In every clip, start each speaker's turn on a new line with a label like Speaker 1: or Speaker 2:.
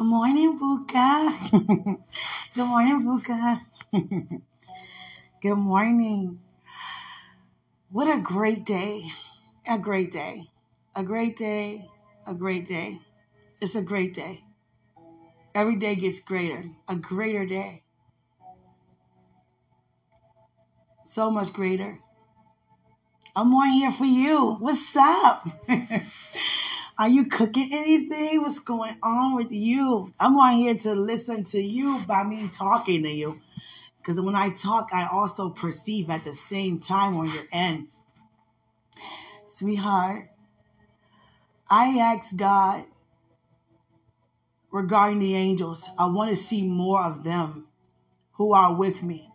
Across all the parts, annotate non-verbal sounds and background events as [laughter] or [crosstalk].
Speaker 1: Good morning, Buka. [laughs] Good morning, Buka. [laughs] Good morning. What a great day. A great day. A great day. A great day. It's a great day. Every day gets greater. A greater day. So much greater. I'm on here for you. What's up? [laughs] Are you cooking anything? What's going on with you? I'm on here to listen to you by me talking to you. Because when I talk, I also perceive at the same time on your end. Sweetheart, I asked God regarding the angels. I want to see more of them who are with me.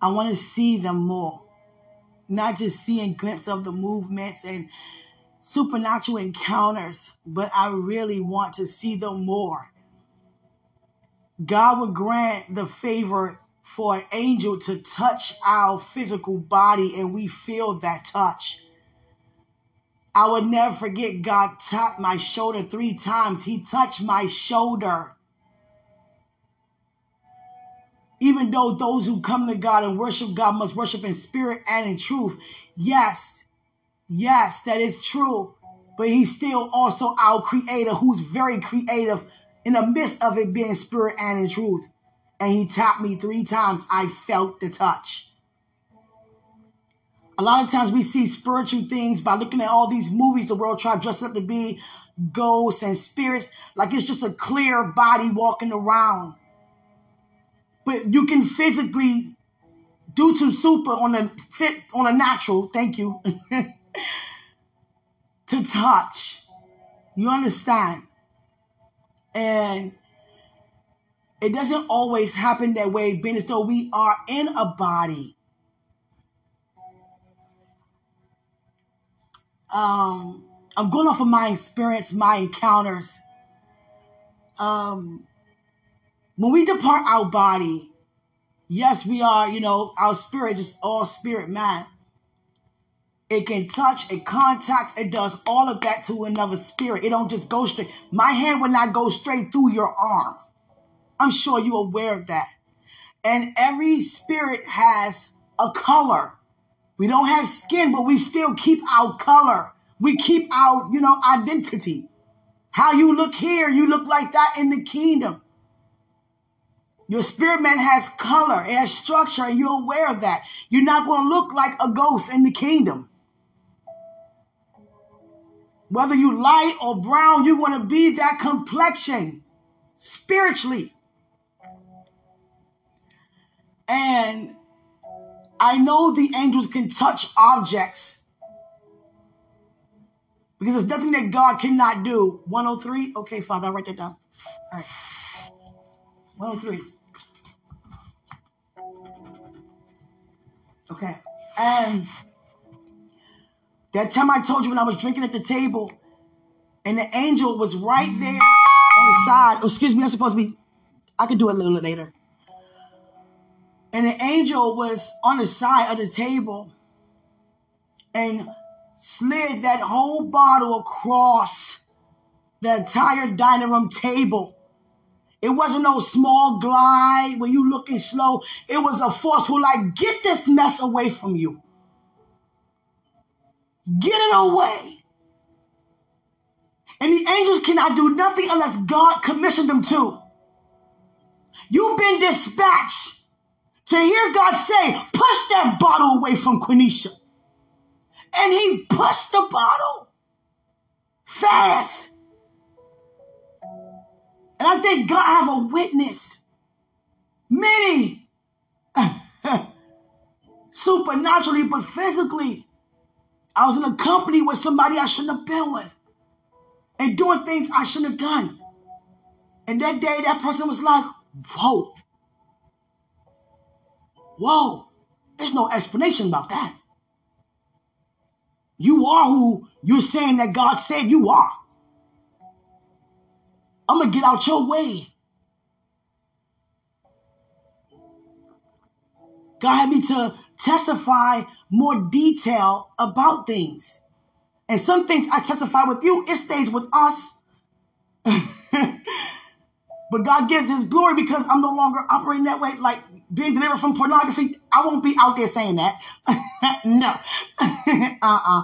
Speaker 1: I want to see them more. Not just seeing glimpses of the movements and supernatural encounters, but I really want to see them more. God would grant the favor for an angel to touch our physical body and we feel that touch. I would never forget God tapped my shoulder three times. He touched my shoulder. Even though those who come to God and worship God must worship in spirit and in truth. Yes, Yes, that is true. But he's still also our creator who's very creative in the midst of it being spirit and in truth. And he tapped me three times. I felt the touch. A lot of times we see spiritual things by looking at all these movies the world try to dress up to be ghosts and spirits, like it's just a clear body walking around. But you can physically do some super on a fit on a natural, thank you. [laughs] to touch. You understand? And it doesn't always happen that way, being as though we are in a body. Um, I'm going off of my experience, my encounters. Um, when we depart our body, yes, we are, you know, our spirit is all spirit man. It can touch, it contacts, it does all of that to another spirit. It don't just go straight. My hand will not go straight through your arm. I'm sure you're aware of that. And every spirit has a color. We don't have skin, but we still keep our color. We keep our, you know, identity. How you look here, you look like that in the kingdom. Your spirit man has color, it has structure, and you're aware of that. You're not going to look like a ghost in the kingdom. Whether you light or brown, you want to be that complexion spiritually. And I know the angels can touch objects because there's nothing that God cannot do. 103? Okay, Father, I'll write that down. All right. 103. Okay. And that time I told you when I was drinking at the table, and the angel was right there on the side. Oh, excuse me, I'm supposed to be. I can do it a little later. And the angel was on the side of the table and slid that whole bottle across the entire dining room table. It wasn't no small glide where you looking slow. It was a forceful, like, get this mess away from you. Get it away. And the angels cannot do nothing unless God commissioned them to. You've been dispatched to hear God say, push that bottle away from Quenisha. And he pushed the bottle fast. And I think God have a witness. Many [laughs] supernaturally, but physically I was in a company with somebody I shouldn't have been with and doing things I shouldn't have done. And that day, that person was like, whoa, whoa, there's no explanation about that. You are who you're saying that God said you are. I'm going to get out your way. God had me to testify more detail about things. And some things I testify with you, it stays with us. [laughs] But God gives his glory because I'm no longer operating that way, like being delivered from pornography. I won't be out there saying that. [laughs] no. [laughs] uh-uh.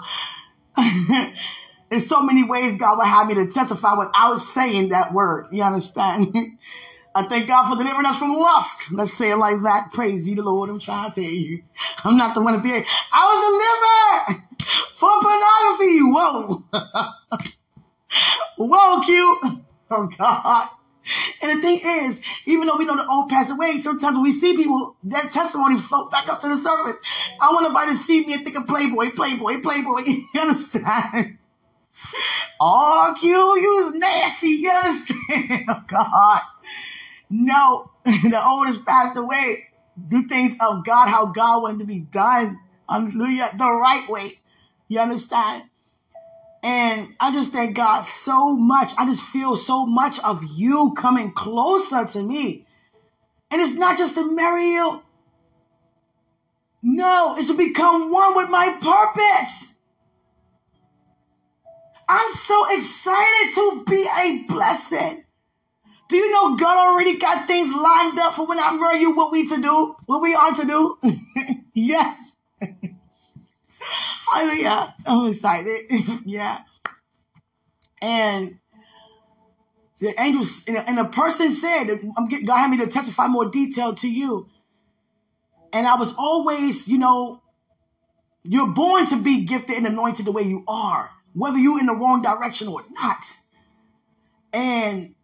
Speaker 1: There's so many ways God will have me to testify without saying that word. You understand? I thank God for delivering us from lust. Let's say it like that. Praise you, the Lord. I'm trying to tell you. I'm not the one to be. I was delivered from pornography. Whoa. [laughs] Whoa, cute. Oh, God. And the thing is, even though we know the old passed away, sometimes when we see people, their testimony float back up to the surface. I want nobody to see me and think of Playboy, Playboy, Playboy. [laughs] You understand? Oh, Q, you was nasty. You understand? [laughs] Oh, God. No, [laughs] the oldest passed away. Do things of God how God wanted to be done. Hallelujah. The right way. You understand? And I just thank God so much. I just feel so much of you coming closer to me. And it's not just to marry you. No, it's to become one with my purpose. I'm so excited to be a blessing. Do you know God already got things lined up for when I marry you, what we to do, what we are to do? [laughs] yes. [laughs] Hallelujah. I'm excited. [laughs] yeah. And the angels, and a person said, God had me to testify more detail to you. And I was always, you know, you're born to be gifted and anointed the way you are, whether you're in the wrong direction or not. And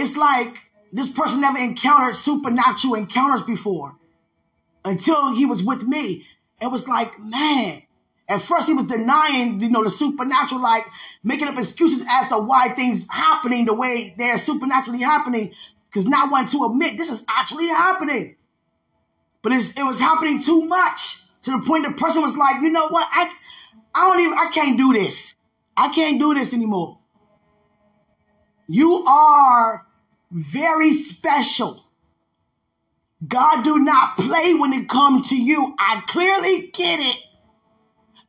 Speaker 1: it's like this person never encountered supernatural encounters before until he was with me. It was like, man, at first he was denying, you know, the supernatural, like making up excuses as to why things happening the way they're supernaturally happening, because not wanting to admit this is actually happening. But it was happening too much to the point the person was like, you know what? I, I don't even, I can't do this. I can't do this anymore. You are very special. God do not play when it comes to you. I clearly get it.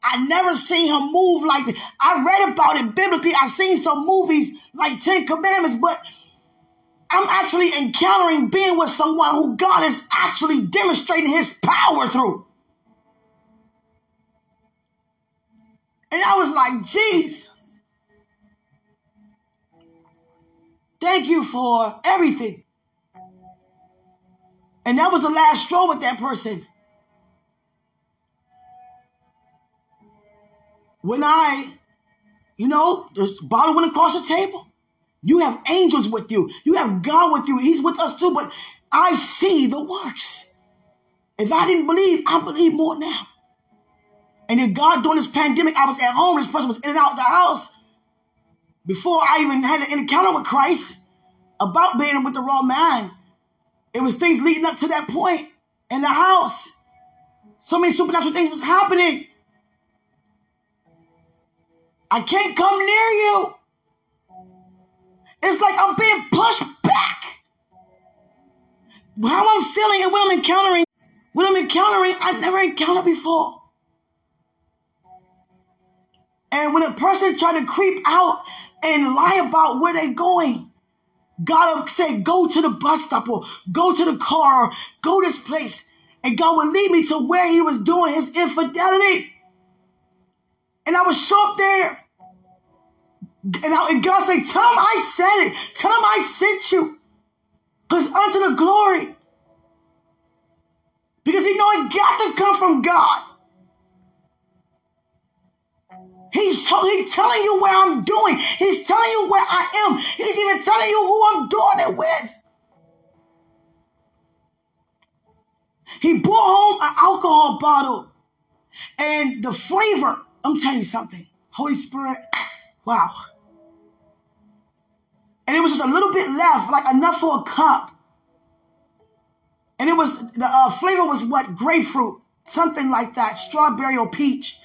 Speaker 1: I never seen him move like that. I read about it biblically. I seen some movies like Ten Commandments, but I'm actually encountering being with someone who God is actually demonstrating his power through. And I was like, Jesus. Thank you for everything. And that was the last straw with that person. When I, you know, the bottle went across the table. You have angels with you. You have God with you. He's with us too. But I see the works. If I didn't believe, I believe more now. And if God during this pandemic, I was at home. This person was in and out of the house before I even had an encounter with Christ about being with the wrong man. It was things leading up to that point in the house. So many supernatural things was happening. I can't come near you. It's like I'm being pushed back. How I'm feeling and what I'm encountering, what I'm encountering, I've never encountered before. And when a person try to creep out and lie about where they're going, God say, go to the bus stop or go to the car or go this place. And God will lead me to where he was doing his infidelity. And I would show up there. And, I, and God say, tell him I said it. Tell him I sent you. Because unto the glory. Because he know it got to come from God. He's, t- he's telling you where I'm doing. He's telling you where I am. He's even telling you who I'm doing it with. He brought home an alcohol bottle and the flavor. I'm telling you something. Holy Spirit, wow. And it was just a little bit left, like enough for a cup. And it was, the uh, flavor was what? Grapefruit, something like that, strawberry or peach.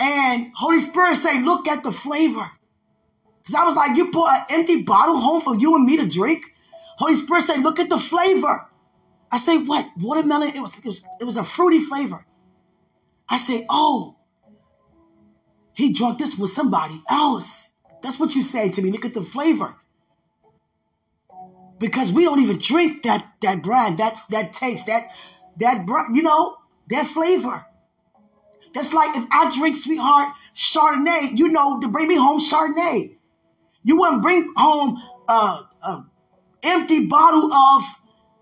Speaker 1: And Holy Spirit say, look at the flavor. Because I was like, you brought an empty bottle home for you and me to drink? Holy Spirit say, look at the flavor. I say, what? Watermelon? It was, it was, it was a fruity flavor. I say, oh, he drunk this with somebody else. That's what you say to me. Look at the flavor. because we don't even drink that that brand, that that taste, that that you know that flavor. That's like if I drink, sweetheart, Chardonnay, you know, to bring me home Chardonnay. You wouldn't bring home a, a empty bottle of,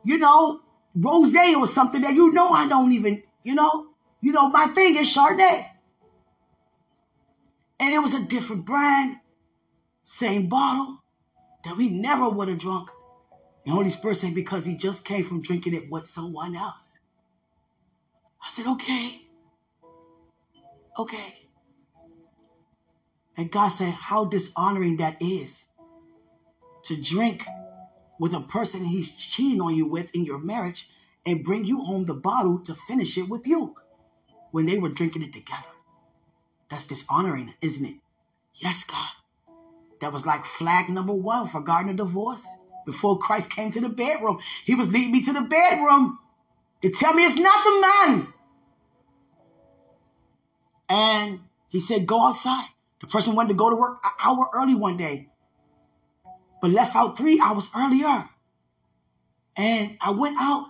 Speaker 1: you know, rosé or something that you know I don't even, you know, you know, my thing is Chardonnay. And it was a different brand, same bottle that we never would have drunk. And Holy Spirit said, because he just came from drinking it with someone else. I said, okay. Okay. And God said, how dishonoring that is to drink with a person he's cheating on you with in your marriage and bring you home the bottle to finish it with you when they were drinking it together. That's dishonoring, isn't it? Yes, God. That was like flag number one for Garden of Divorce. Before Christ came to the bedroom, he was leading me to the bedroom to tell me it's not the man. And he said, Go outside. The person wanted to go to work an hour early one day, but left out three hours earlier. And I went out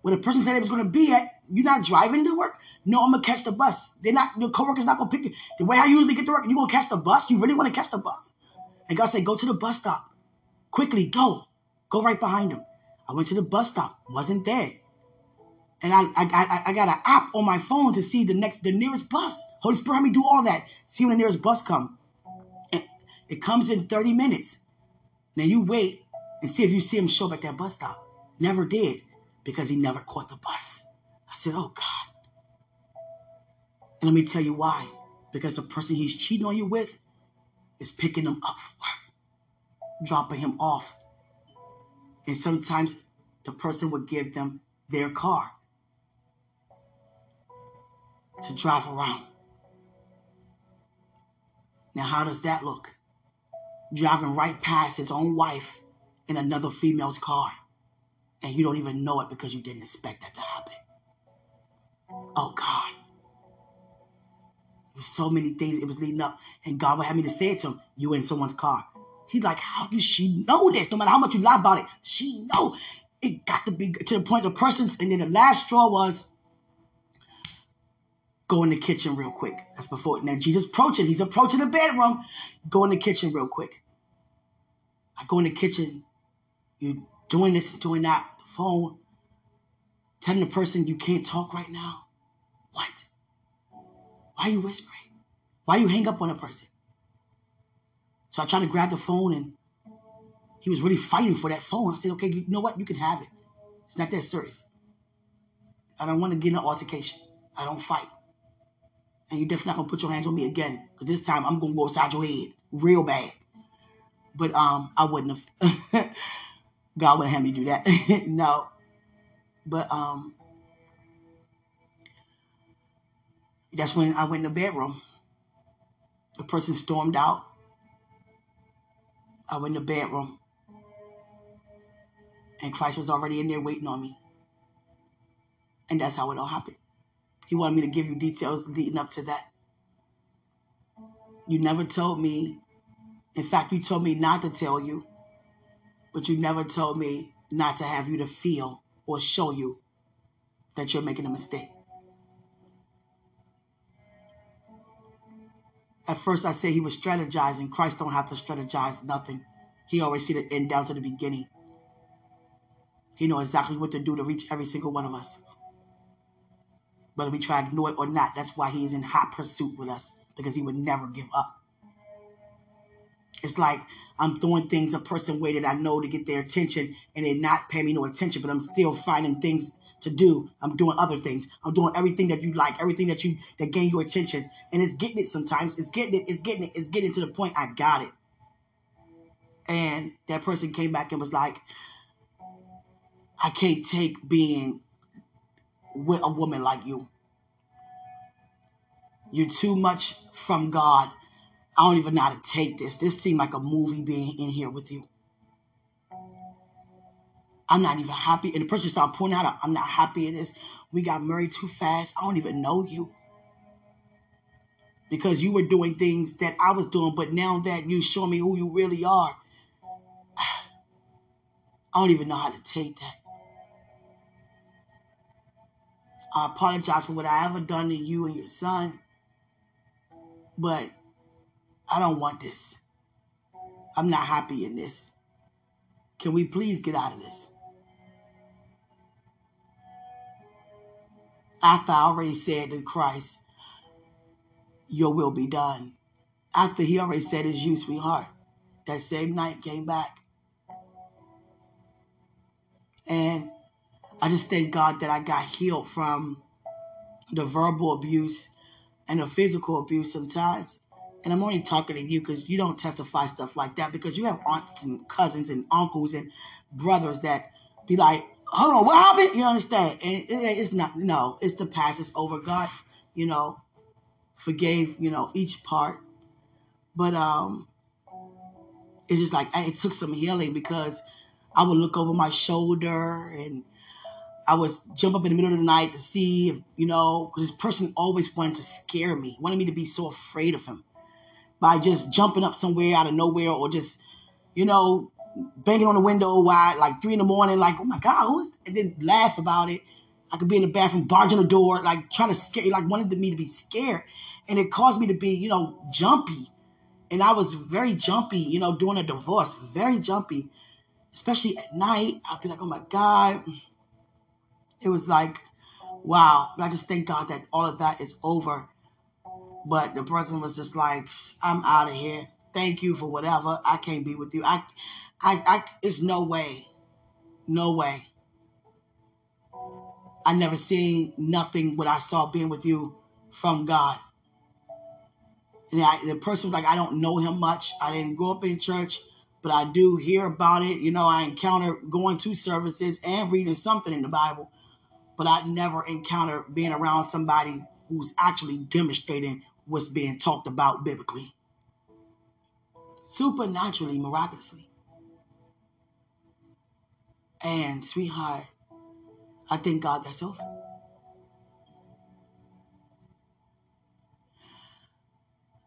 Speaker 1: where the person said it was going to be at. You're not driving to work? No, I'm gonna catch the bus. They're not your coworker's not gonna pick you. The way I usually get to work, you gonna catch the bus? You really want to catch the bus? And God said, Go to the bus stop. Quickly, go. Go right behind him. I went to the bus stop, wasn't there. And I I, I, got an app on my phone to see the next the nearest bus. Holy Spirit, let me do all that. See when the nearest bus come. And it comes in 30 minutes. Now you wait and see if you see him show up at that bus stop. Never did because he never caught the bus. I said, Oh God. And let me tell you why. Because the person he's cheating on you with is picking him up for work, dropping him off. And sometimes the person would give them their car to drive around. Now, how does that look? Driving right past his own wife in another female's car. And you don't even know it because you didn't expect that to happen. Oh, God. There was so many things it was leading up. And God would have me to say it to him, you in someone's car. He's like, how does she know this? No matter how much you lie about it, she know. It got to be to the point the person's, and then the last straw was, go in the kitchen real quick. That's before. Now Jesus approaching. He's approaching the bedroom. Go in the kitchen real quick. I go in the kitchen. You're doing this, doing that. The phone. Telling the person you can't talk right now. What? Why are you whispering? Why you hang up on a person? So I tried to grab the phone and he was really fighting for that phone. I said, okay, you know what? You can have it. It's not that serious. I don't want to get in an altercation. I don't fight. And you're definitely not gonna put your hands on me again. Because this time I'm gonna go upside your head real bad. But um I wouldn't have [laughs] God wouldn't have me do that. [laughs] no. But um That's when I went in the bedroom. The person stormed out. I went in the bedroom. And Christ was already in there waiting on me. And that's how it all happened. He wanted me to give you details leading up to that. You never told me. In fact, you told me not to tell you. But you never told me not to have you to feel or show you that you're making a mistake. At first, I said he was strategizing. Christ don't have to strategize nothing. He always see the end down to the beginning. He know exactly what to do to reach every single one of us. Whether we try to ignore it or not, that's why he is in hot pursuit with us because he would never give up. It's like I'm throwing things a person way that I know to get their attention and they're not paying me no attention, but I'm still finding things to do. I'm doing other things. I'm doing everything that you like, everything that you that gain your attention. And it's getting it sometimes. It's getting it, it's getting it, it's getting to the point I got it. And that person came back and was like, I can't take being with a woman like you. You're too much from God. I don't even know how to take this. This seemed like a movie being in here with you. I'm not even happy. And the person started pointing out, I'm not happy in this. We got married too fast. I don't even know you. Because you were doing things that I was doing, but now that you show me who you really are, [sighs] I don't even know how to take that. I apologize for what I ever done to you and your son, but I don't want this. I'm not happy in this. Can we please get out of this? After I already said to Christ, Your will be done. After he already said his you, sweetheart, that same night came back. And I just thank God that I got healed from the verbal abuse and the physical abuse sometimes. And I'm only talking to you because you don't testify stuff like that because you have aunts and cousins and uncles and brothers that be like, hold on, what happened? You understand? And it's not, no, it's the past, it's over. God, you know, forgave, you know, each part. But um, it's just like, it took some healing because I would look over my shoulder and I would jump up in the middle of the night to see if, you know, because this person always wanted to scare me, wanted me to be so afraid of him by just jumping up somewhere out of nowhere or just, you know, banging on the window while like three in the morning, like, oh my God, who is, and then laugh about it. I could be in the bathroom, barging the door, like trying to scare, like wanted me to be scared. And it caused me to be, you know, jumpy. And I was very jumpy, you know, during a divorce, very jumpy, especially at night. I'd be like, oh my God. It was like, wow. But I just thank God that all of that is over. But the person was just like, I'm out of here. Thank you for whatever. I can't be with you. I, I, I, it's no way. No way. I never seen nothing what I saw being with you from God. And I, the person was like, I don't know him much. I didn't grow up in church, but I do hear about it. You know, I encounter going to services and reading something in the Bible, but I never encounter being around somebody who's actually demonstrating what's being talked about biblically. Supernaturally, miraculously. And, sweetheart, I thank God that's over.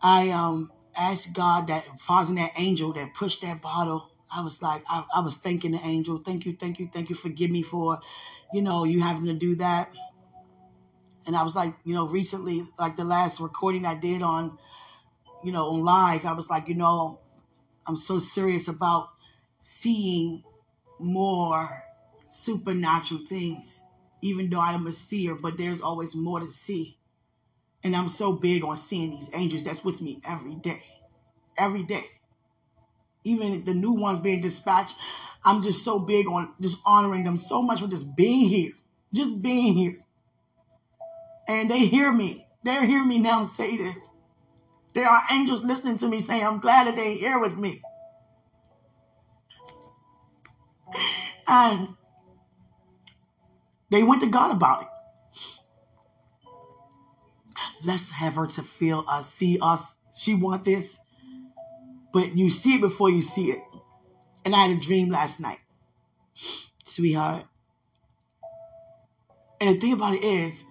Speaker 1: I um asked God that causing that angel that pushed that bottle. I was like, I, I was thanking the angel, thank you, thank you, thank you, forgive me for, you know, you having to do that. And I was like, you know, recently, like the last recording I did on, you know, on live, I was like, you know, I'm so serious about seeing more supernatural things, even though I am a seer, but there's always more to see. And I'm so big on seeing these angels that's with me every day. Every day. Even the new ones being dispatched, I'm just so big on just honoring them so much for just being here. Just being here. And they hear me. They hear me now say this. There are angels listening to me saying, I'm glad that they're here with me. [laughs] And they went to God about it. Let's have her to feel us, see us. She want this. But you see it before you see it. And I had a dream last night. Sweetheart. And the thing about it is,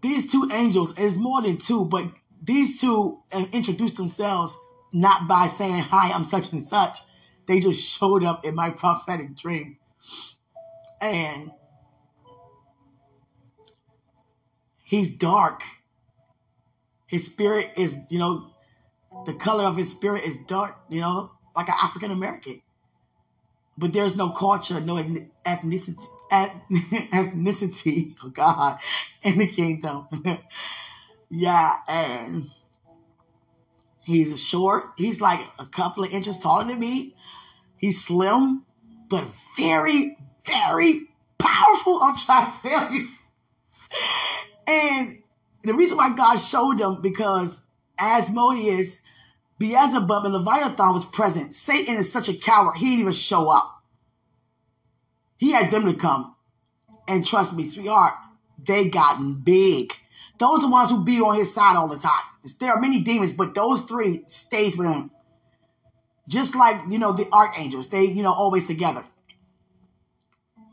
Speaker 1: these two angels, is more than two, but these two introduced themselves not by saying, Hi, I'm such and such. They just showed up in my prophetic dream. And he's dark. His spirit is, you know, the color of his spirit is dark, you know, like an African American. But there's no culture, no [laughs] ethnicity, ethnicity, [laughs] oh God, in the kingdom. [laughs] yeah, and he's short. He's like a couple of inches taller than me. He's slim, but very, very powerful. I'm trying to tell you. And the reason why God showed them because Asmodeus, Beelzebub, and Leviathan was present. Satan is such a coward, he didn't even show up. He had them to come. And trust me, sweetheart, they gotten big. Those are the ones who be on his side all the time. There are many demons, but those three stays with him. Just like, you know, the archangels, they, you know, always together.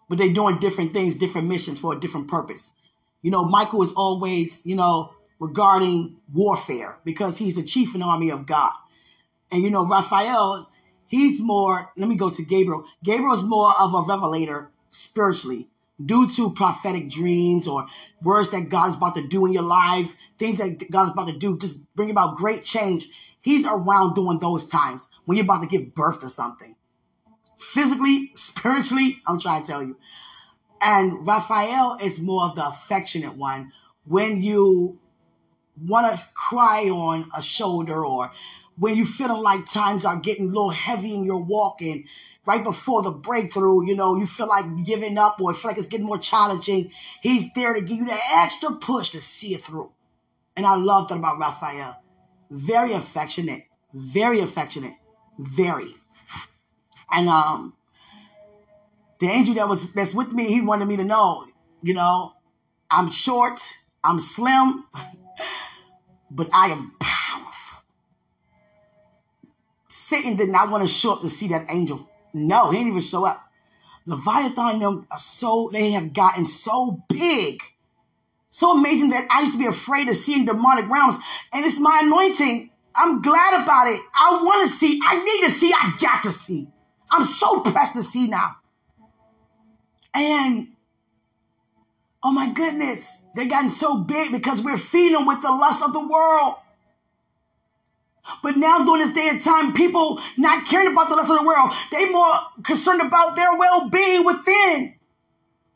Speaker 1: But they doing different things, different missions for a different purpose. You know, Michael is always, you know, regarding warfare because he's the chief in the army of God. And, you know, Raphael, He's more, let me go to Gabriel. Gabriel's more of a revelator spiritually due to prophetic dreams or words that God is about to do in your life, things that God is about to do, just bring about great change. He's around during those times when you're about to give birth to something. Physically, spiritually, I'm trying to tell you. And Raphael is more of the affectionate one when you want to cry on a shoulder or when you feeling like times are getting a little heavy in your walking right before the breakthrough, you know, you feel like giving up or feel like it's getting more challenging. He's there to give you that extra push to see it through. And I love that about Raphael. Very affectionate, very affectionate, very. And um the angel that was that's with me, he wanted me to know, you know, I'm short, I'm slim, but I am powerful. Satan did not want to show up to see that angel. No, he didn't even show up. Leviathan them are so they have gotten so big. So amazing that I used to be afraid of seeing demonic realms. And it's my anointing. I'm glad about it. I want to see. I need to see. I got to see. I'm so pressed to see now. And oh my goodness, They've gotten so big because we're feeding them with the lust of the world. But now during this day and time, people not caring about the lust of the world, they more concerned about their well-being within.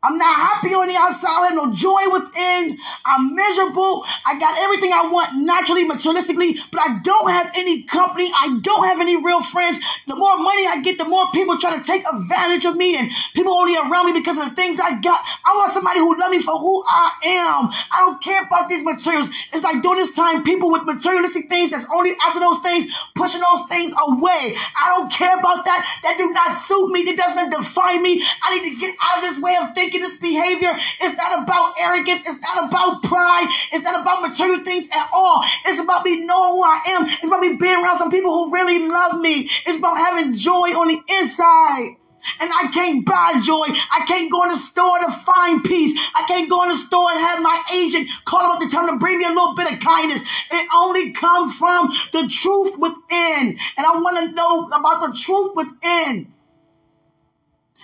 Speaker 1: I'm not happy on the outside. I have no joy within. I'm miserable. I got everything I want naturally, materialistically, but I don't have any company. I don't have any real friends. The more money I get, the more people try to take advantage of me and people only around me because of the things I got. I want somebody who love me for who I am. I don't care about these materials. It's like during this time, people with materialistic things that's only after those things, pushing those things away. I don't care about that. That do not suit me. That doesn't define me. I need to get out of this way of thinking this behavior. It's not about arrogance. It's not about pride. It's not about material things at all. It's about me knowing who I am. It's about me being around some people who really love me. It's about having joy on the inside. And I can't buy joy. I can't go in the store to find peace. I can't go in the store and have my agent call up to tell them to bring me a little bit of kindness. It only comes from the truth within. And I want to know about the truth within.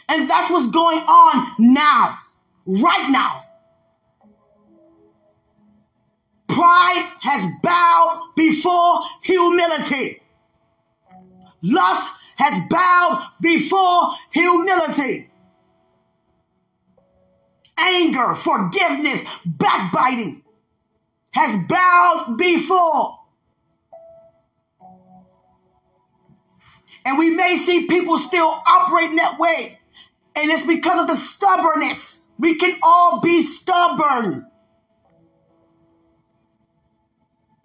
Speaker 1: And that's what's going on now, right now. Pride has bowed before humility. Lust has bowed before humility. Anger, forgiveness, backbiting has bowed before. And we may see people still operating that way. And it's because of the stubbornness. We can all be stubborn.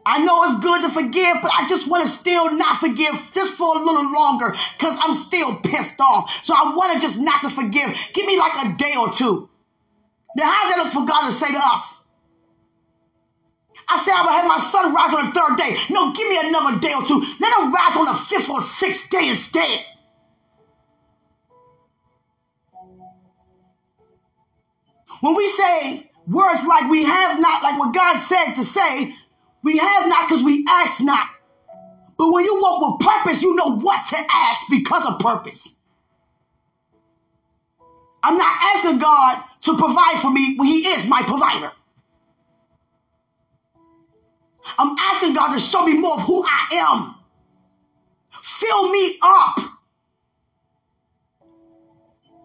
Speaker 1: I know it's good to forgive, but I just want to still not forgive just for a little longer because I'm still pissed off. So I want to just not to forgive. Give me like a day or two. Now, how does that look for God to say to us? I said I would have my son rise on the third day. No, give me another day or two. Let him rise on the fifth or sixth day instead. When we say words like we have not, like what God said to say, we have not because we ask not. But when you walk with purpose, you know what to ask because of purpose. I'm not asking God to provide for me when He is my provider. I'm asking God to show me more of who I am. Fill me up.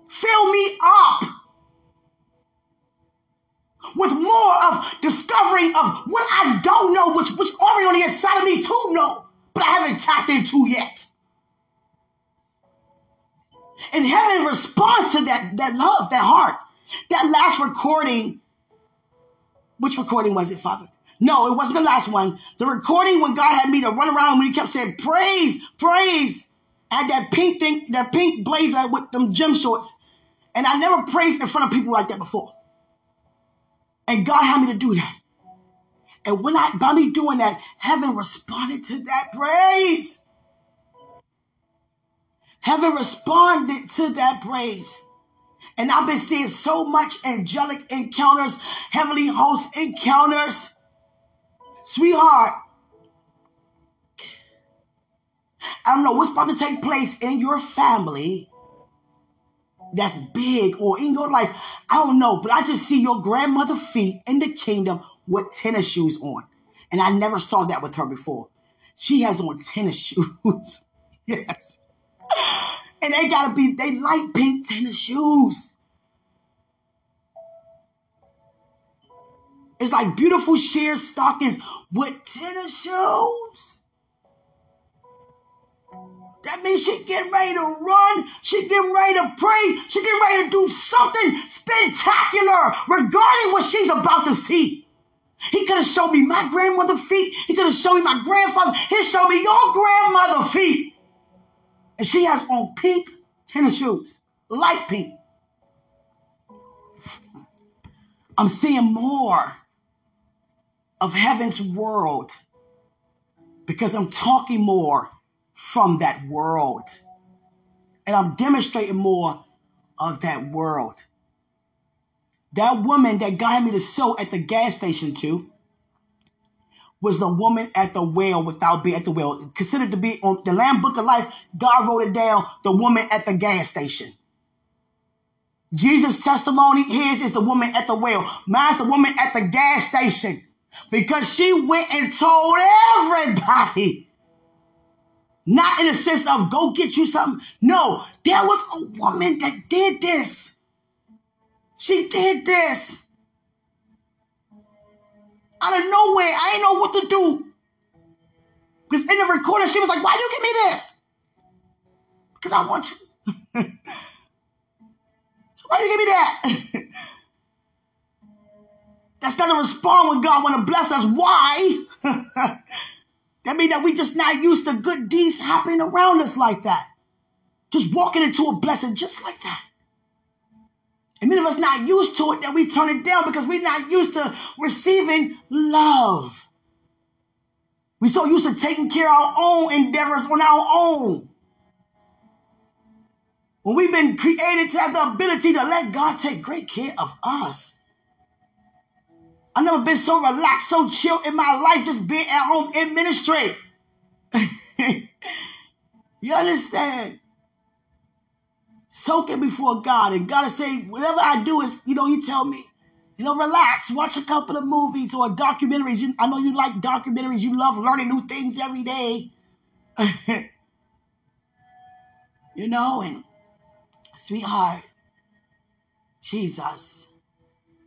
Speaker 1: Fill me up with more of discovering of what I don't know, which which already on the inside of me to know, but I haven't tapped into yet. And heaven responds to that, that love, that heart. That last recording, which recording was it, Father? No, it wasn't the last one. The recording when God had me to run around when he kept saying, praise, praise. I had that pink thing, that pink blazer with them gym shorts. And I never praised in front of people like that before. And God had me to do that. And when I, by me doing that, heaven responded to that praise. Heaven responded to that praise. And I've been seeing so much angelic encounters, heavenly host encounters. Sweetheart, I don't know what's about to take place in your family that's big or in your life. I don't know, but I just see your grandmother feet in the kingdom with tennis shoes on. And I never saw that with her before. She has on tennis [laughs] shoes. yes. And they gotta be, they light pink tennis shoes. It's like beautiful sheer stockings with tennis shoes. That means she getting ready to run. She getting ready to pray. She getting ready to do something spectacular regarding what she's about to see. He could have showed me my grandmother feet. He could have showed me my grandfather. He showed me your grandmother feet. And she has on pink tennis shoes, light pink. I'm seeing more of heaven's world because I'm talking more from that world. And I'm demonstrating more of that world. That woman that got me to sow at the gas station to was the woman at the well without being at the well. Considered to be on the Lamb Book of Life, God wrote it down, the woman at the gas station. Jesus' testimony, his is the woman at the well. Mine's the woman at the gas station. Because she went and told everybody not in a sense of go get you something. No, there was a woman that did this. She did this. Out of nowhere, I didn't know what to do. Because in the recording, she was like, Why you give me this? Because I want you. [laughs] so why you give me that? [laughs] That's not to respond when God want to bless us. Why? [laughs] That means that we just not used to good deeds happening around us like that. Just walking into a blessing just like that. And many of us not used to it that we turn it down because we're not used to receiving love. We so used to taking care of our own endeavors on our own. When we've been created to have the ability to let God take great care of us. I've never been so relaxed, so chill in my life, just being at home in ministry. [laughs] you understand? Soaking before God. And God is saying, whatever I do is, you know, He tell me, you know, relax, watch a couple of movies or documentaries. You, I know you like documentaries. You love learning new things every day. [laughs] you know, and sweetheart, Jesus,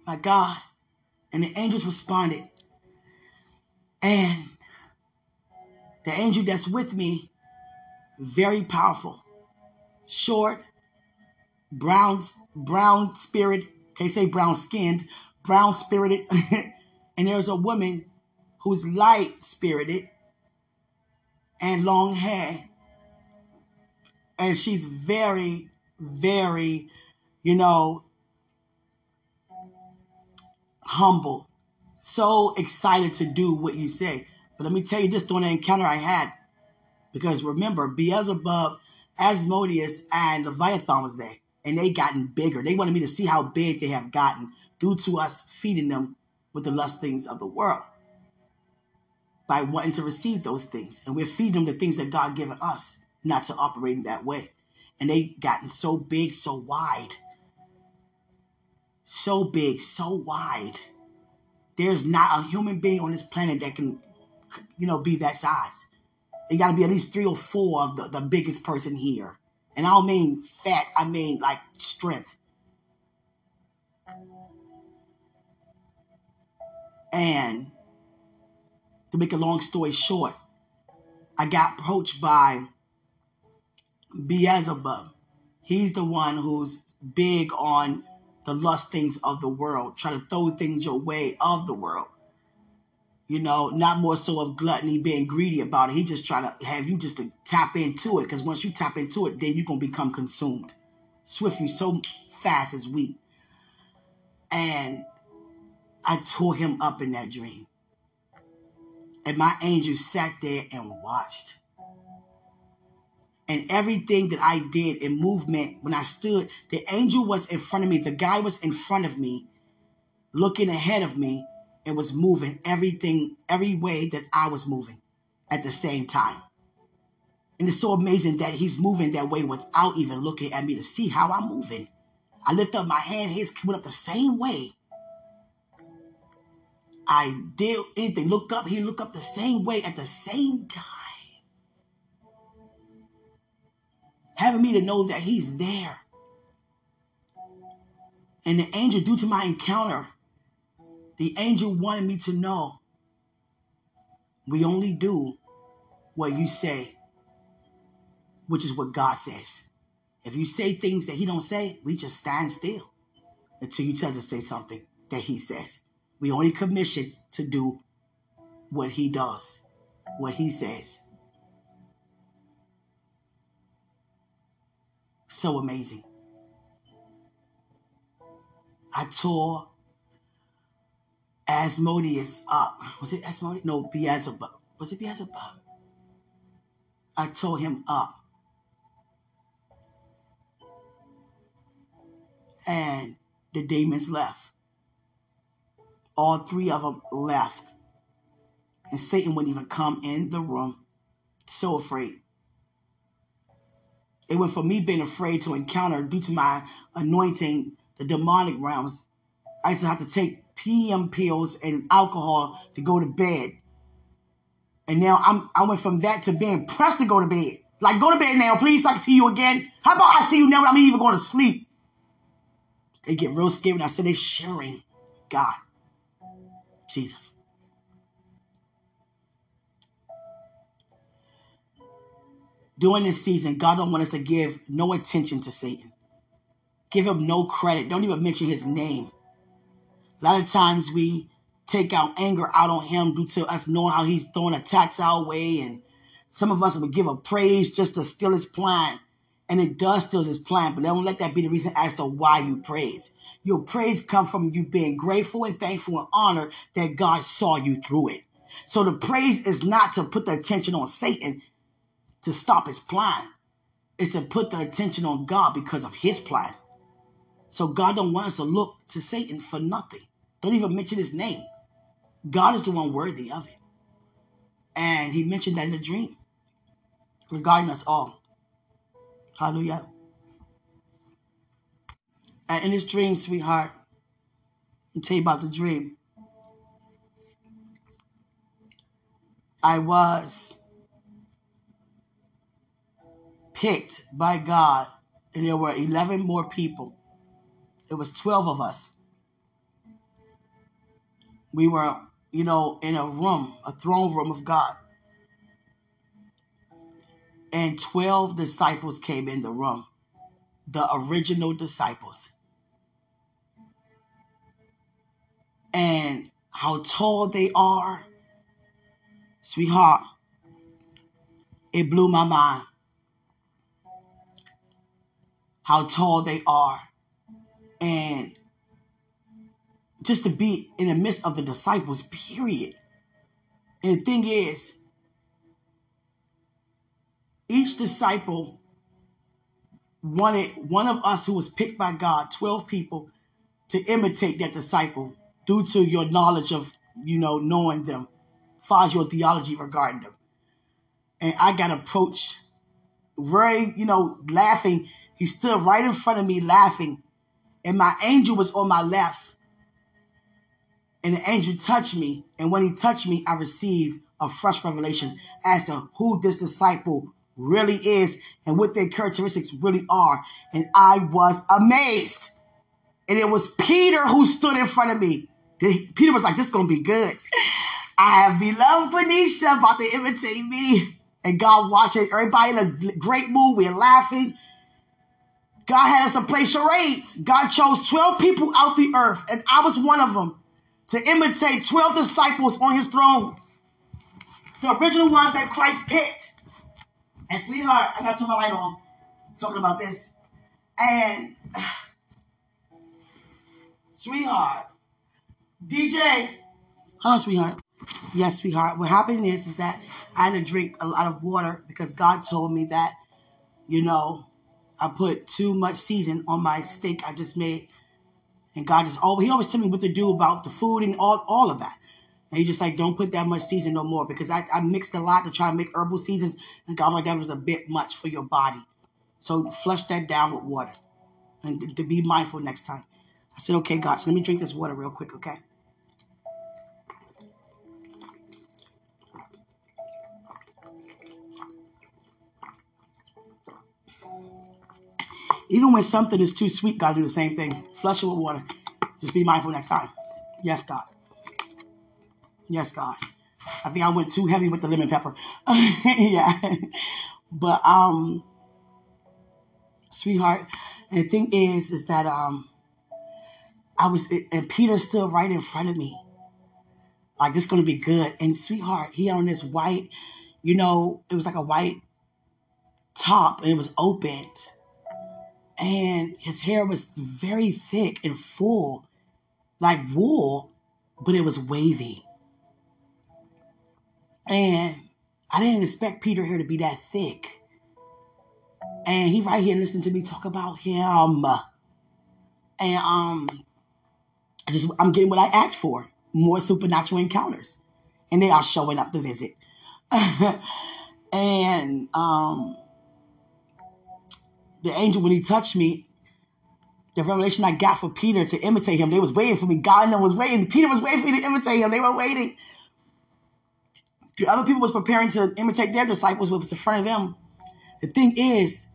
Speaker 1: my God. And the angels responded. And the angel that's with me, very powerful, short, brown, brown spirit, can't say brown skinned, brown spirited. [laughs] and there's a woman who's light spirited and long hair. And she's very, very, you know, humble, so excited to do what you say. But let me tell you this during the encounter I had, because remember, Beelzebub, Asmodeus, and Leviathan was there, and they gotten bigger. They wanted me to see how big they have gotten due to us feeding them with the lust things of the world by wanting to receive those things. And we're feeding them the things that God given us, not to operate in that way. And they gotten so big, so wide so big, so wide. There's not a human being on this planet that can, you know, be that size. It got to be at least three or four of the, the biggest person here. And I don't mean fat, I mean like strength. And to make a long story short, I got approached by Beelzebub. He's the one who's big on the lust things of the world, try to throw things your way of the world. You know, not more so of gluttony, being greedy about it. He just trying to have you just to tap into it, because once you tap into it, then you're gonna become consumed. Swiftly, so fast as we. And I tore him up in that dream. And my angel sat there and watched and everything that I did in movement when I stood, the angel was in front of me, the guy was in front of me, looking ahead of me, and was moving everything, every way that I was moving at the same time. And it's so amazing that he's moving that way without even looking at me to see how I'm moving. I lift up my hand, his went up the same way. I did anything, look up, he look up the same way at the same time. Having me to know that he's there. And the angel, due to my encounter, the angel wanted me to know we only do what you say, which is what God says. If you say things that he don't say, we just stand still until you tell us to say something that he says. We only commission to do what he does, what he says. So amazing. I tore Asmodeus up. Was it Asmodeus? No, Beelzebub. Was it Beelzebub? I tore him up. And the demons left. All three of them left. And Satan wouldn't even come in the room. So afraid. It went from me being afraid to encounter due to my anointing the demonic realms. I used to have to take PM pills and alcohol to go to bed. And now I'm I went from that to being pressed to go to bed. Like go to bed now, please. So I can see you again. How about I see you now when I'm even going to sleep? They get real scared when I say they're sharing God. Jesus. During this season, God don't want us to give no attention to Satan. Give him no credit. Don't even mention his name. A lot of times we take our anger out on him due to us knowing how he's throwing attacks our way. And some of us would give a praise just to steal his plan. And it does steal his plan, but don't let that be the reason as to why you praise. Your praise come from you being grateful and thankful and honored that God saw you through it. So the praise is not to put the attention on Satan to stop his plan. It's to put the attention on God because of his plan. So God don't want us to look to Satan for nothing. Don't even mention his name. God is the one worthy of it. And he mentioned that in a dream regarding us all. Hallelujah. And in this dream, sweetheart, I'll tell you about the dream. I was picked by God, and there were 11 more people. It was 12 of us. We were, you know, in a room, a throne room of God. And 12 disciples came in the room, the original disciples. and how tall they are. Sweetheart, it blew my mind. How tall they are. And just to be in the midst of the disciples, period. And the thing is, each disciple wanted one of us who was picked by God, 12 people, to imitate that disciple due to your knowledge of, you know, knowing them, far as your theology regarding them. And I got approached very, you know, laughing. He stood right in front of me laughing. And my angel was on my left. And the angel touched me. And when he touched me, I received a fresh revelation as to who this disciple really is and what their characteristics really are. And I was amazed. And it was Peter who stood in front of me. Peter was like, this is going to be good. [sighs] I have beloved Quenisha about to imitate me. And God watching everybody in a great mood. We're laughing. God had us to play charades. God chose 12 people out the earth, and I was one of them, to imitate 12 disciples on his throne. The original ones that Christ picked. And sweetheart, I gotta turn my light on. Talking about this. And [sighs] sweetheart, DJ. Hello, sweetheart. Yes, sweetheart. What happened is, is that I had to drink a lot of water because God told me that, you know, I put too much season on my steak I just made. And God just always, he always told me what to do about the food and all, all of that. And he just like, don't put that much season no more because I, I mixed a lot to try to make herbal seasons. And God, like that was a bit much for your body. So flush that down with water and to be mindful next time. I said, okay, God, so let me drink this water real quick, okay? Even when something is too sweet, God do the same thing. Flush it with water. Just be mindful next time. Yes, God. Yes, God. I think I went too heavy with the lemon pepper. [laughs] yeah. But um sweetheart, and the thing is is that um I was and Peter's still right in front of me. Like this gonna be good. And sweetheart, he on this white, you know, it was like a white top and it was opened. And his hair was very thick and full, like wool, but it was wavy. And I didn't expect Peter here to be that thick. And he right here listening to me talk about him. And um just I'm getting what I asked for. More supernatural encounters. And they are showing up to visit. [laughs] and um the angel when he touched me, the revelation I got for Peter to imitate him, they was waiting for me. God and was waiting. Peter was waiting for me to imitate him. They were waiting. The other people was preparing to imitate their disciples, what was in front of them. The thing is,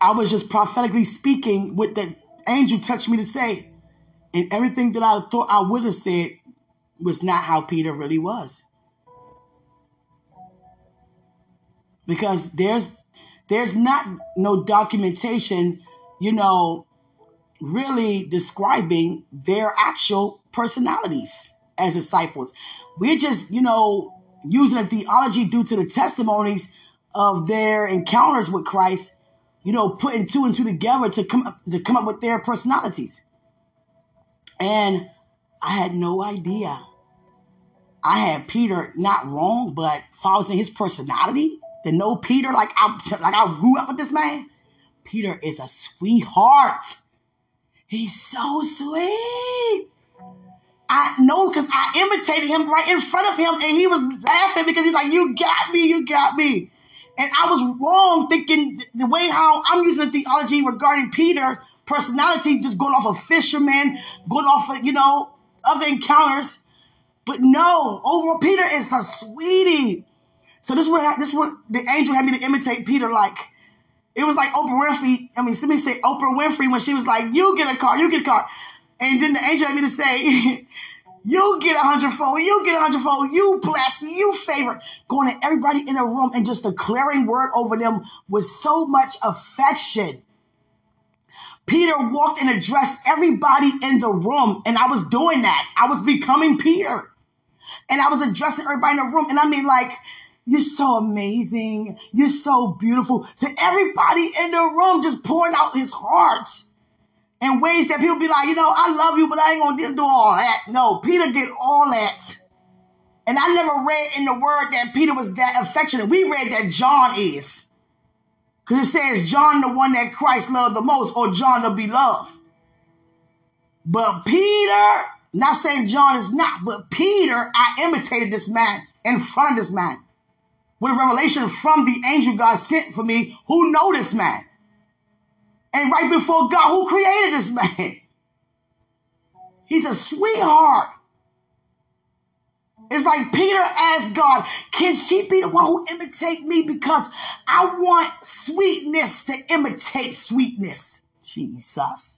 Speaker 1: I was just prophetically speaking what the angel touched me to say. And everything that I thought I would have said was not how Peter really was. Because there's there's not no documentation, you know, really describing their actual personalities as disciples. We're just, you know, using a theology due to the testimonies of their encounters with Christ, you know, putting two and two together to come up, to come up with their personalities. And I had no idea. I had Peter not wrong, but following his personality, to know Peter like I like I grew up with this man. Peter is a sweetheart. He's so sweet. I know because I imitated him right in front of him and he was laughing because he's like, You got me, you got me. And I was wrong thinking the way how I'm using the theology regarding Peter personality, just going off of fishermen, going off of, you know, other encounters. But no, overall, Peter is a sweetie. So this is what this is what the angel had me to imitate Peter like. It was like Oprah Winfrey. I mean, let me say Oprah Winfrey when she was like, "You get a car, you get a car," and then the angel had me to say, [laughs] "You get a hundredfold, you get a hundredfold, you bless, you favor." Going to everybody in the room and just declaring word over them with so much affection. Peter walked and addressed everybody in the room, and I was doing that. I was becoming Peter, and I was addressing everybody in the room, and I mean like you're so amazing. You're so beautiful. To everybody in the room, just pouring out his heart in ways that people be like, you know, I love you, but I ain't gonna do all that. No, Peter did all that. And I never read in the word that Peter was that affectionate. We read that John is. Because it says John, the one that Christ loved the most, or John the beloved. But Peter, not saying John is not, but Peter, I imitated this man in front of this man with a revelation from the angel God sent for me who know this man. And right before God who created this man. [laughs] He's a sweetheart. It's like Peter asked God, can she be the one who imitate me? Because I want sweetness to imitate sweetness. Jesus.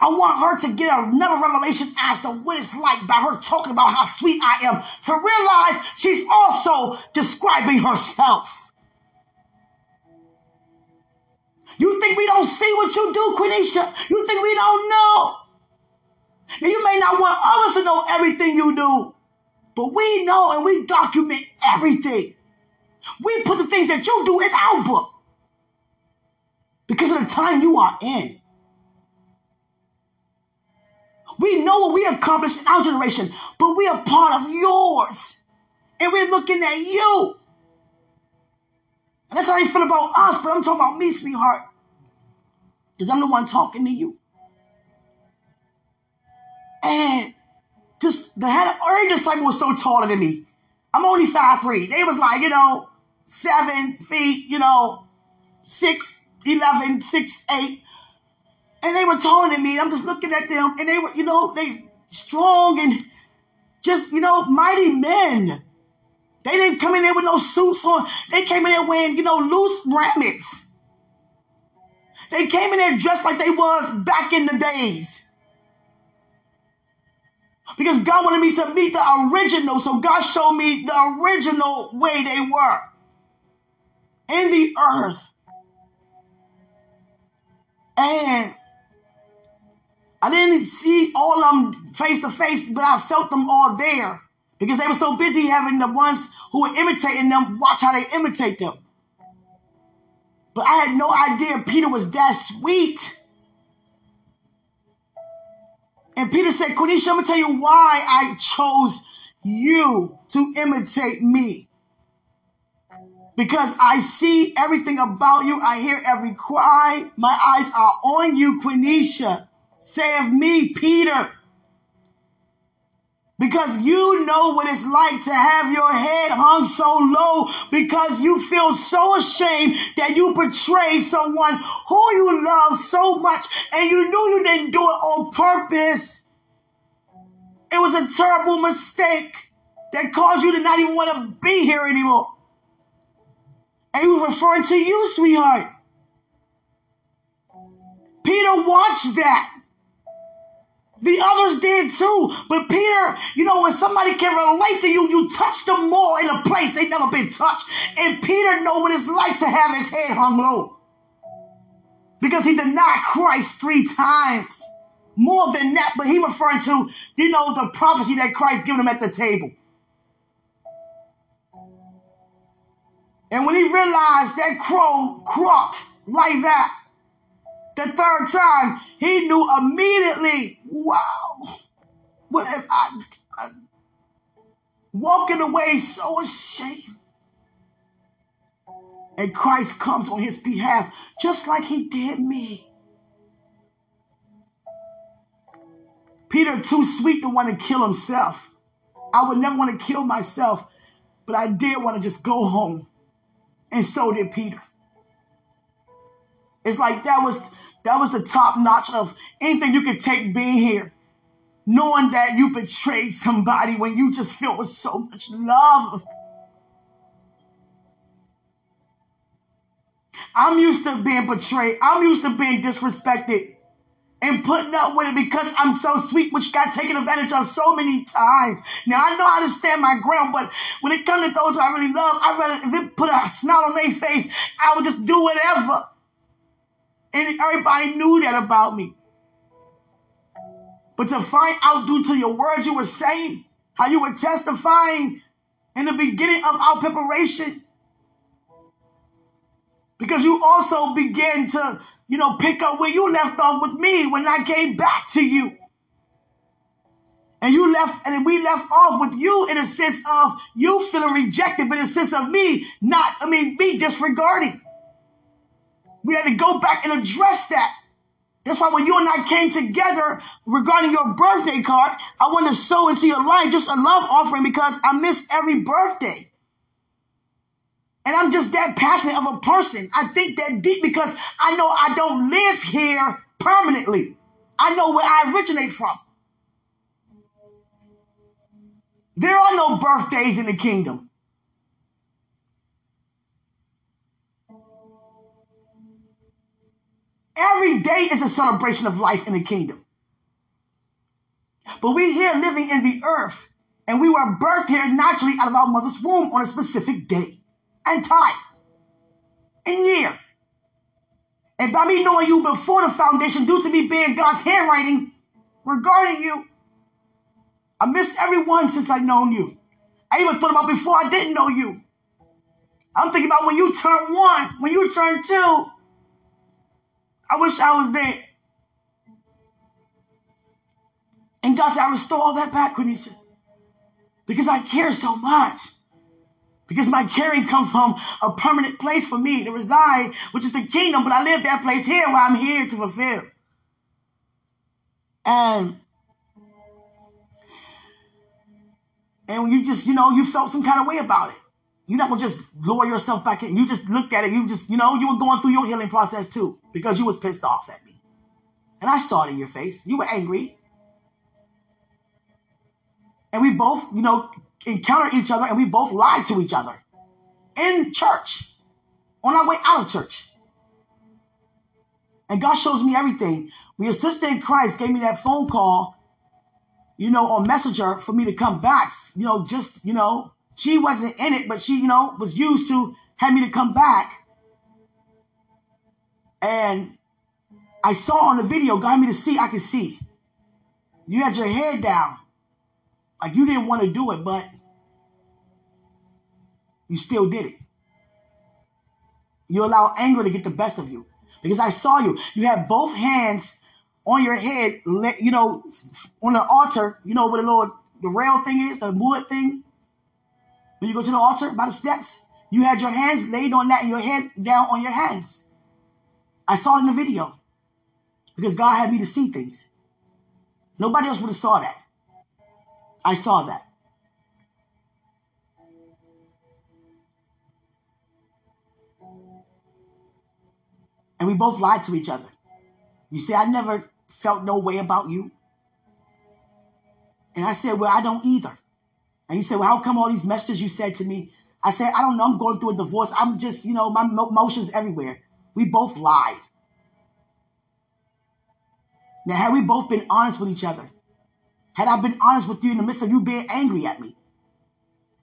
Speaker 1: I want her to get another revelation as to what it's like by her talking about how sweet I am, to realize she's also describing herself. You think we don't see what you do, Quenisha? You think we don't know? Now, you may not want others to know everything you do, but we know and we document everything. We put the things that you do in our book because of the time you are in. We know what we accomplished in our generation, but we are part of yours. And we're looking at you. And that's how you feel about us, but I'm talking about me, sweetheart. Because I'm the one talking to you. And just the head of every disciple was so taller than me. I'm only five three. They was like, you know, seven feet, you know, six, eleven, six, eight. And they were than me. I'm just looking at them and they were, you know, they strong and just, you know, mighty men. They didn't come in there with no suits on. They came in there wearing, you know, loose raiments. They came in there dressed like they was back in the days. Because God wanted me to meet the original. So God showed me the original way they were in the earth. And I didn't see all of them face to face, but I felt them all there because they were so busy having the ones who were imitating them watch how they imitate them. But I had no idea Peter was that sweet. And Peter said, Quenisha, I'm going to tell you why I chose you to imitate me. Because I see everything about you. I hear every cry. My eyes are on you, Quenisha. Of me, Peter. Because you know what it's like to have your head hung so low because you feel so ashamed that you betrayed someone who you love so much and you knew you didn't do it on purpose. It was a terrible mistake that caused you to not even want to be here anymore. And he was referring to you, sweetheart. Peter watched that. The others did too. But Peter, you know, when somebody can relate to you, you touch them more in a place they've never been touched. And Peter know what it's like to have his head hung low. Because he denied Christ three times. More than that, but he referring to, you know, the prophecy that Christ given him at the table. And when he realized that crow croaked like that, the third time, he knew immediately, wow, what have I done? Walking away so ashamed. And Christ comes on his behalf just like he did me. Peter too sweet to want to kill himself. I would never want to kill myself, but I did want to just go home. And so did Peter. It's like that was that was the top notch of anything you could take being here. Knowing that you betrayed somebody when you just feel with so much love. I'm used to being betrayed. I'm used to being disrespected and putting up with it because I'm so sweet, which got taken advantage of so many times. Now I know how to stand my ground, but when it comes to those I really love, I'd rather if it put a smile on their face, I would just do whatever. And everybody knew that about me. But to find out due to your words you were saying, how you were testifying in the beginning of our preparation, because you also began to, you know, pick up where you left off with me when I came back to you. And you left, and we left off with you in a sense of you feeling rejected, but in a sense of me not, I mean, me disregarding. We had to go back and address that. That's why when you and I came together regarding your birthday card, I wanted to sow into your life just a love offering because I miss every birthday. And I'm just that passionate of a person. I think that deep because I know I don't live here permanently. I know where I originate from. There are no birthdays in the kingdom. Every day is a celebration of life in the kingdom. But we here living in the earth, and we were birthed here naturally out of our mother's womb on a specific day and time and year. And by me knowing you before the foundation, due to me being God's handwriting regarding you, I missed everyone since I've known you. I even thought about before I didn't know you. I'm thinking about when you turn one, when you turn two, I wish I was there. And God said, I restore all that back, Quenisha. Because I care so much. Because my caring comes from a permanent place for me to reside, which is the kingdom, but I live that place here where I'm here to fulfill. And and you just, you know, you felt some kind of way about it. You're not gonna just lower yourself back in. You just looked at it. You just, you know, you were going through your healing process too because you was pissed off at me, and I saw it in your face. You were angry, and we both, you know, encountered each other, and we both lied to each other in church on our way out of church. And God shows me everything. When your sister in Christ gave me that phone call, you know, on Messenger for me to come back, you know, just, you know, she wasn't in it, but she, you know, was used to have me to come back. And I saw on the video, got me to see, I could see. You had your head down. Like you didn't want to do it, but you still did it. You allow anger to get the best of you. Because I saw you. You had both hands on your head, you know, on the altar, you know, where the little the rail thing is, the wood thing. When you go to the altar by the steps, you had your hands laid on that and your head down on your hands. I saw it in the video because God had me to see things. Nobody else would have saw that. I saw that. And we both lied to each other. You say, I never felt no way about you. And I said, Well, I don't either. And you said, Well, how come all these messages you said to me? I said, I don't know. I'm going through a divorce. I'm just, you know, my emotions everywhere. We both lied. Now, had we both been honest with each other, had I been honest with you in the midst of you being angry at me,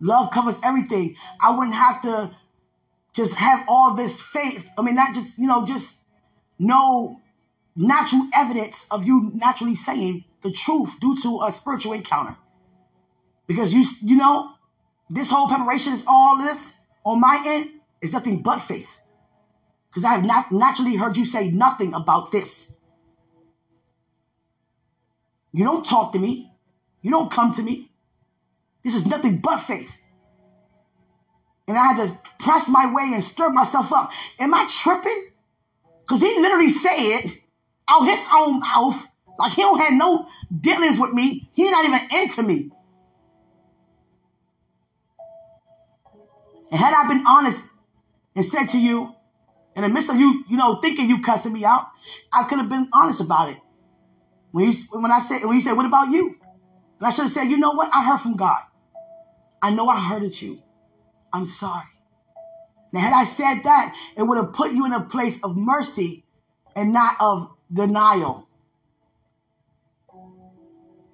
Speaker 1: love covers everything. I wouldn't have to just have all this faith. I mean, not just, you know, just no natural evidence of you naturally saying the truth due to a spiritual encounter. Because you, you know, this whole preparation is all this on my end is nothing but faith. Because I have not naturally heard you say nothing about this. You don't talk to me. You don't come to me. This is nothing but faith. And I had to press my way and stir myself up. Am I tripping? Because he literally said out his own mouth, like he don't have no dealings with me. He not even into me. And had I been honest and said to you, in the midst of you, you know, thinking you cussing me out, I could have been honest about it. When, he, when I said, when you said, what about you? And I should have said, you know what? I heard from God. I know I hurted you. I'm sorry. Now, had I said that, it would have put you in a place of mercy and not of denial.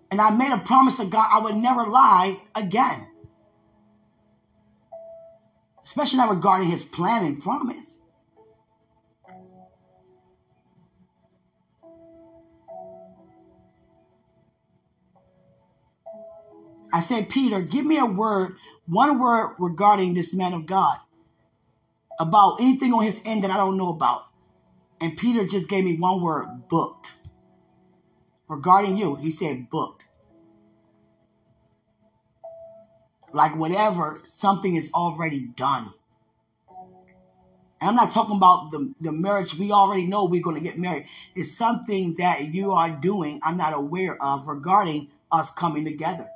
Speaker 1: And I made a promise to God I would never lie again. Especially not regarding his plan and promise. I said, Peter, give me a word one word regarding this man of God about anything on his end that I don't know about. And Peter just gave me one word booked. Regarding you, he said booked. Like whatever, something is already done. And I'm not talking about the, the marriage we already know we're going to get married. It's something that you are doing I'm not aware of regarding us coming together.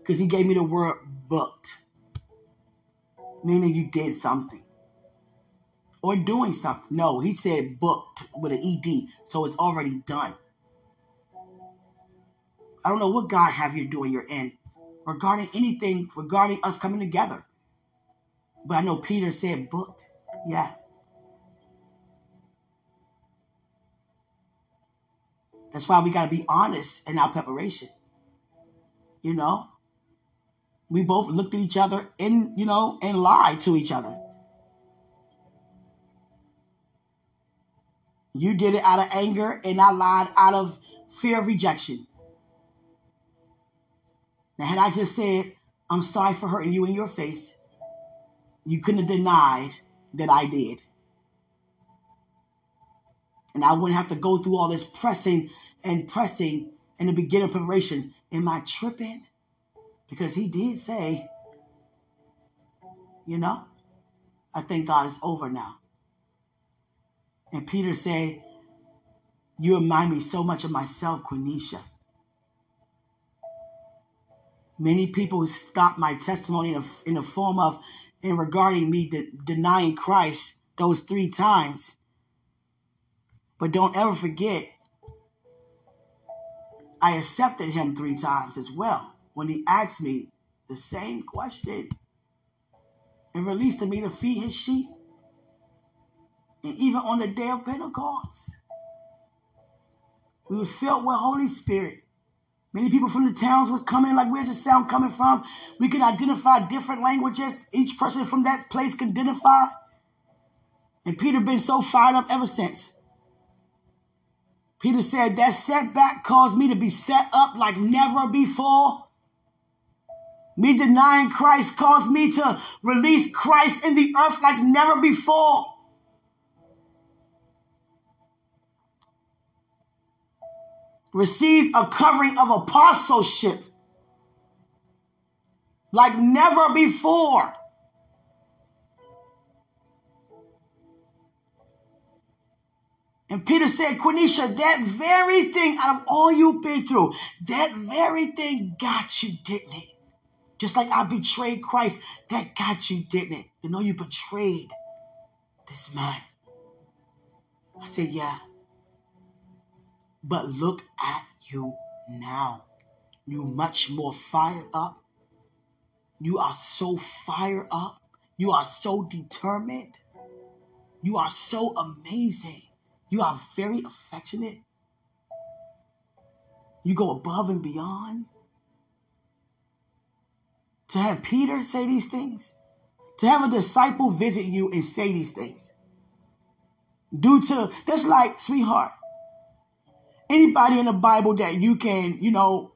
Speaker 1: Because he gave me the word booked, meaning you did something or doing something. No, he said booked with an ED, so it's already done. I don't know what God have you doing your end regarding anything regarding us coming together. But I know Peter said booked. Yeah. That's why we got to be honest in our preparation. You know? we both looked at each other and, you know, and lied to each other. You did it out of anger, and I lied out of fear of rejection. Now, had I just said, I'm sorry for hurting you in your face, you couldn't have denied that I did. And I wouldn't have to go through all this pressing and pressing in the beginning of preparation. Am I tripping? Because he did say, you know, I think God is over now. And Peter said, You remind me so much of myself, Quenisha. Many people stopped my testimony in, a, in the form of, in regarding me de- denying Christ those three times. But don't ever forget, I accepted him three times as well when he asked me the same question and released me to feed his sheep. And even on the day of Pentecost, we were filled with Holy Spirit. Many people from the towns was coming, like where's the sound coming from? We could identify different languages. Each person from that place could identify. And Peter been so fired up ever since. Peter said that setback caused me to be set up like never before. Me denying Christ caused me to release Christ in the earth like never before. Received a covering of apostleship like never before. And Peter said, Quenisha, that very thing out of all you've been through, that very thing got you, didn't it? Just like I betrayed Christ, that got you, didn't it? You know you betrayed this man. I said, yeah. But look at you now. You much more fired up. You are so fired up. You are so determined. You are so amazing. You are very affectionate. You go above and beyond. To have Peter say these things, to have a disciple visit you and say these things, due to, that's like, sweetheart, anybody in the Bible that you can, you know,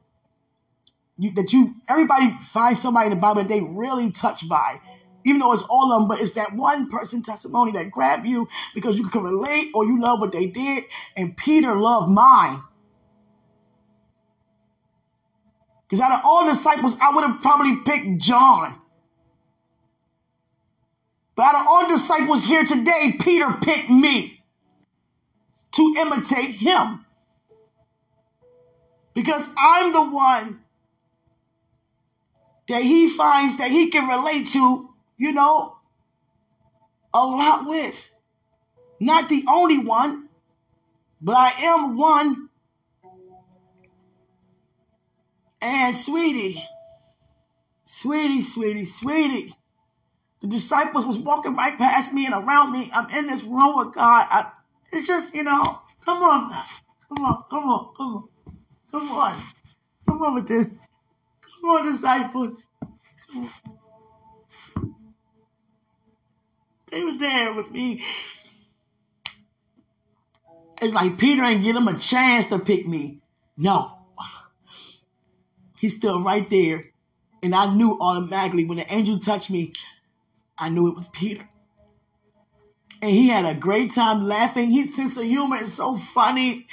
Speaker 1: you, that you, everybody find somebody in the Bible that they really touched by. Even though it's all of them, but it's that one person testimony that grabbed you because you can relate or you love what they did. And Peter loved mine. Because out of all disciples, I would have probably picked John. But out of all disciples here today, Peter picked me to imitate him because I'm the one that he finds that he can relate to, you know, a lot with. Not the only one, but I am one. And sweetie, sweetie, sweetie, sweetie, the disciples was walking right past me and around me. I'm in this room with God. I, it's just, you know, come on. Come on, come on, come on. Come on. Come on with this. Come on, disciples. They were there with me. It's like Peter ain't give him a chance to pick me. No. He's still right there. And I knew automatically when the angel touched me, I knew it was Peter and he had a great time laughing. His sense of humor is so funny.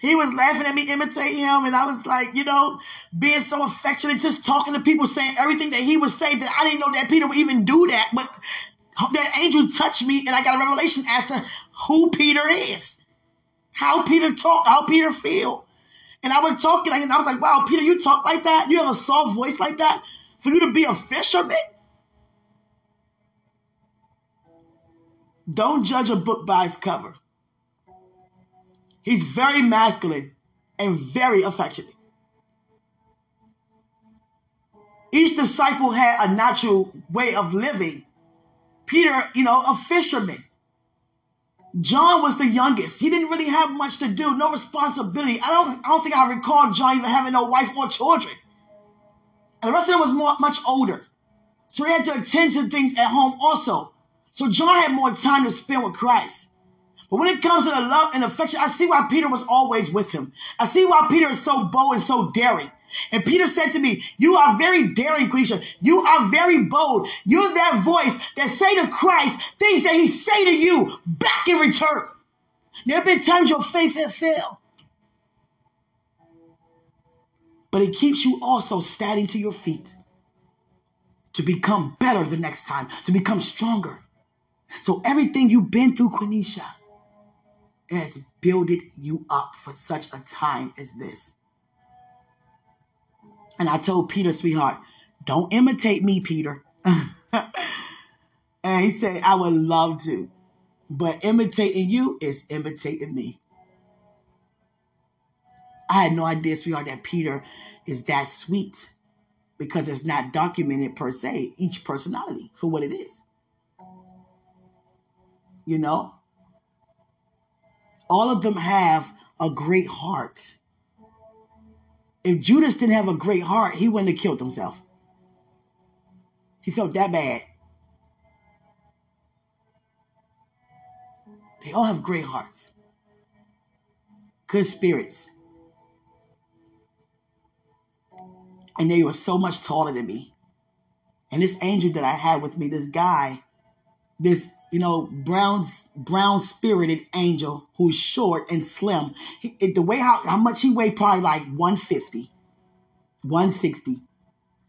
Speaker 1: He was laughing at me imitate him, and I was like, you know, being so affectionate, just talking to people, saying everything that he would say that I didn't know that Peter would even do that. But that angel touched me, and I got a revelation as to who Peter is, how Peter talk, how Peter feel. And I would talk, and I was like, wow, Peter, you talk like that? You have a soft voice like that? For you to be a fisherman? Don't judge a book by its cover. He's very masculine and very affectionate. Each disciple had a natural way of living. Peter, you know, a fisherman. John was the youngest. He didn't really have much to do, no responsibility. I don't, I don't think I recall John even having no wife or children. And the rest of them was more, much older. So he had to attend to things at home also. So John had more time to spend with Christ. But when it comes to the love and affection, I see why Peter was always with him. I see why Peter is so bold and so daring. And Peter said to me, you are very daring, creature. You are very bold. You're that voice that say to Christ things that he say to you back in return. There have been times your faith has failed. But it keeps you also standing to your feet to become better the next time, to become stronger. So everything you've been through, Quenisha, has builded you up for such a time as this. And I told Peter, sweetheart, don't imitate me, Peter. [laughs] and he said, I would love to. But imitating you is imitating me. I had no idea, sweetheart, that Peter is that sweet because it's not documented per se, each personality for what it is. You know? All of them have a great heart. If Judas didn't have a great heart, he wouldn't have killed himself. He felt that bad. They all have great hearts, good spirits. And they were so much taller than me. And this angel that I had with me, this guy, this you know brown brown spirited angel who's short and slim. He, the way how, how much he weighed probably like 150, 160,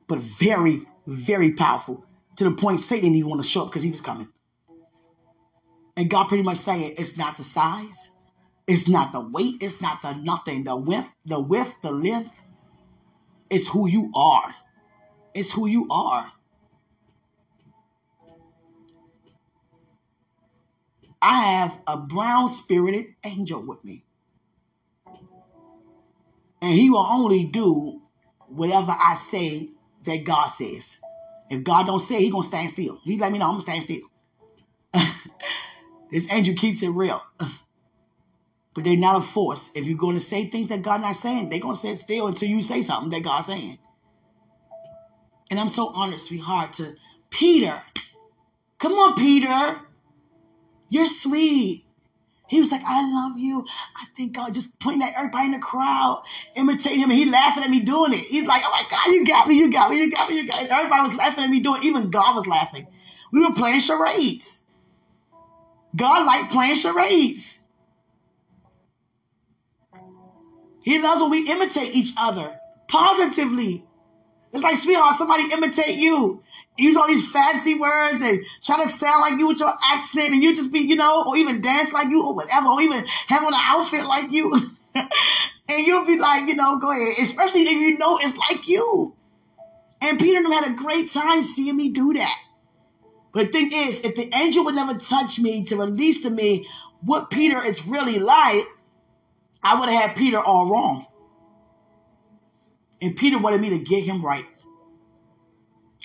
Speaker 1: but very very powerful to the point Satan didn't even want to show up because he was coming. And God pretty much saying it's not the size, it's not the weight, it's not the nothing, the width, the width, the length. It's who you are. It's who you are. I have a brown spirited angel with me. And he will only do whatever I say that God says. If God don't say, he gonna stand still. He let me know I'm gonna stand still. [laughs] this angel keeps it real. [laughs] But they're not a force. If you're to say things that God not saying, they're to sit still until you say something that God's saying. And I'm so honored, sweetheart, to Peter. Come on, Peter. You're sweet. He was like, I love you. I think God just pointing at everybody in the crowd, imitating him, and he laughing at me doing it. He's like, oh my God, you got me, you got me, you got me, you got me. Everybody was laughing at me doing it. Even God was laughing. We were playing charades. God liked playing charades. He loves when we imitate each other positively. It's like, sweetheart, somebody imitate you use all these fancy words and try to sound like you with your accent and you just be, you know, or even dance like you or whatever, or even have on an outfit like you. [laughs] and you'll be like, you know, go ahead. Especially if you know it's like you. And Peter and had a great time seeing me do that. But the thing is, if the angel would never touch me to release to me what Peter is really like, I would have had Peter all wrong. And Peter wanted me to get him right.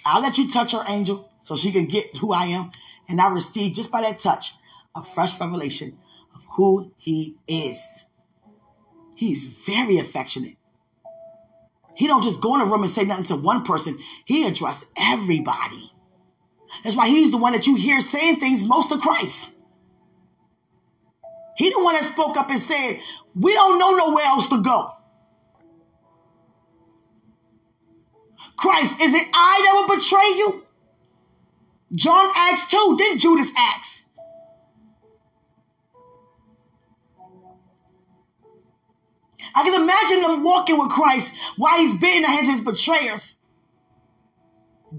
Speaker 1: I'll let you touch her angel so she can get who I am. And I receive just by that touch a fresh revelation of who he is. He's very affectionate. He don't just go in a room and say nothing to one person. He address everybody. That's why he's the one that you hear saying things most to Christ. He the one that spoke up and said, we don't know nowhere else to go. Christ, is it I that will betray you? John asked too, then Judas asked. I can imagine them walking with Christ while he's beating the hands of his betrayers.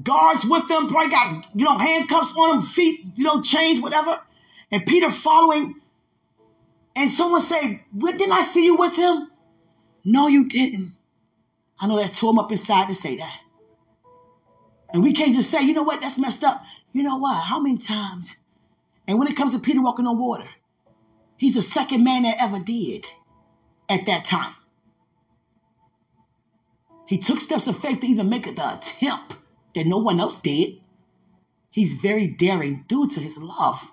Speaker 1: Guards with them, probably got, you know, handcuffs on them, feet, you know, chains, whatever. And Peter following. And someone say, didn't I see you with him? No, you didn't. I know that tore him up inside to say that. And we can't just say, you know what, that's messed up. You know what? How many times? And when it comes to Peter walking on water, he's the second man that ever did at that time. He took steps of faith to even make the attempt that no one else did. He's very daring due to his love.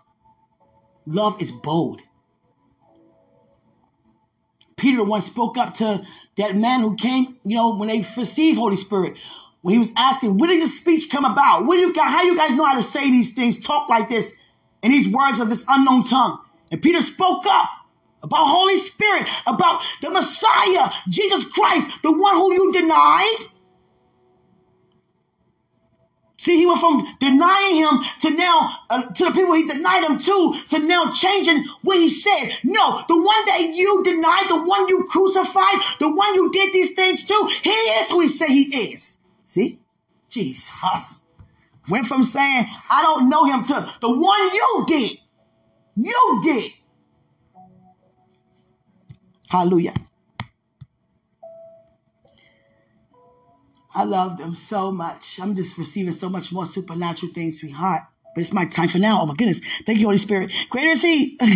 Speaker 1: Love is bold. Peter once spoke up to that man who came, you know, when they received Holy Spirit, when he was asking, where did this speech come about? Where do you guys, how you guys know how to say these things, talk like this, in these words of this unknown tongue? And Peter spoke up about Holy Spirit, about the Messiah, Jesus Christ, the one who you denied. See, he went from denying him to now, uh, to the people he denied him to, to now changing what he said. No, the one that you denied, the one you crucified, the one you did these things to, he is who he said he is. See? Jesus. Went from saying, I don't know him to the one you did. You did. Hallelujah. I love them so much. I'm just receiving so much more supernatural things, sweetheart. But it's my time for now. Oh my goodness. Thank you, Holy Spirit. Greater is He. [laughs]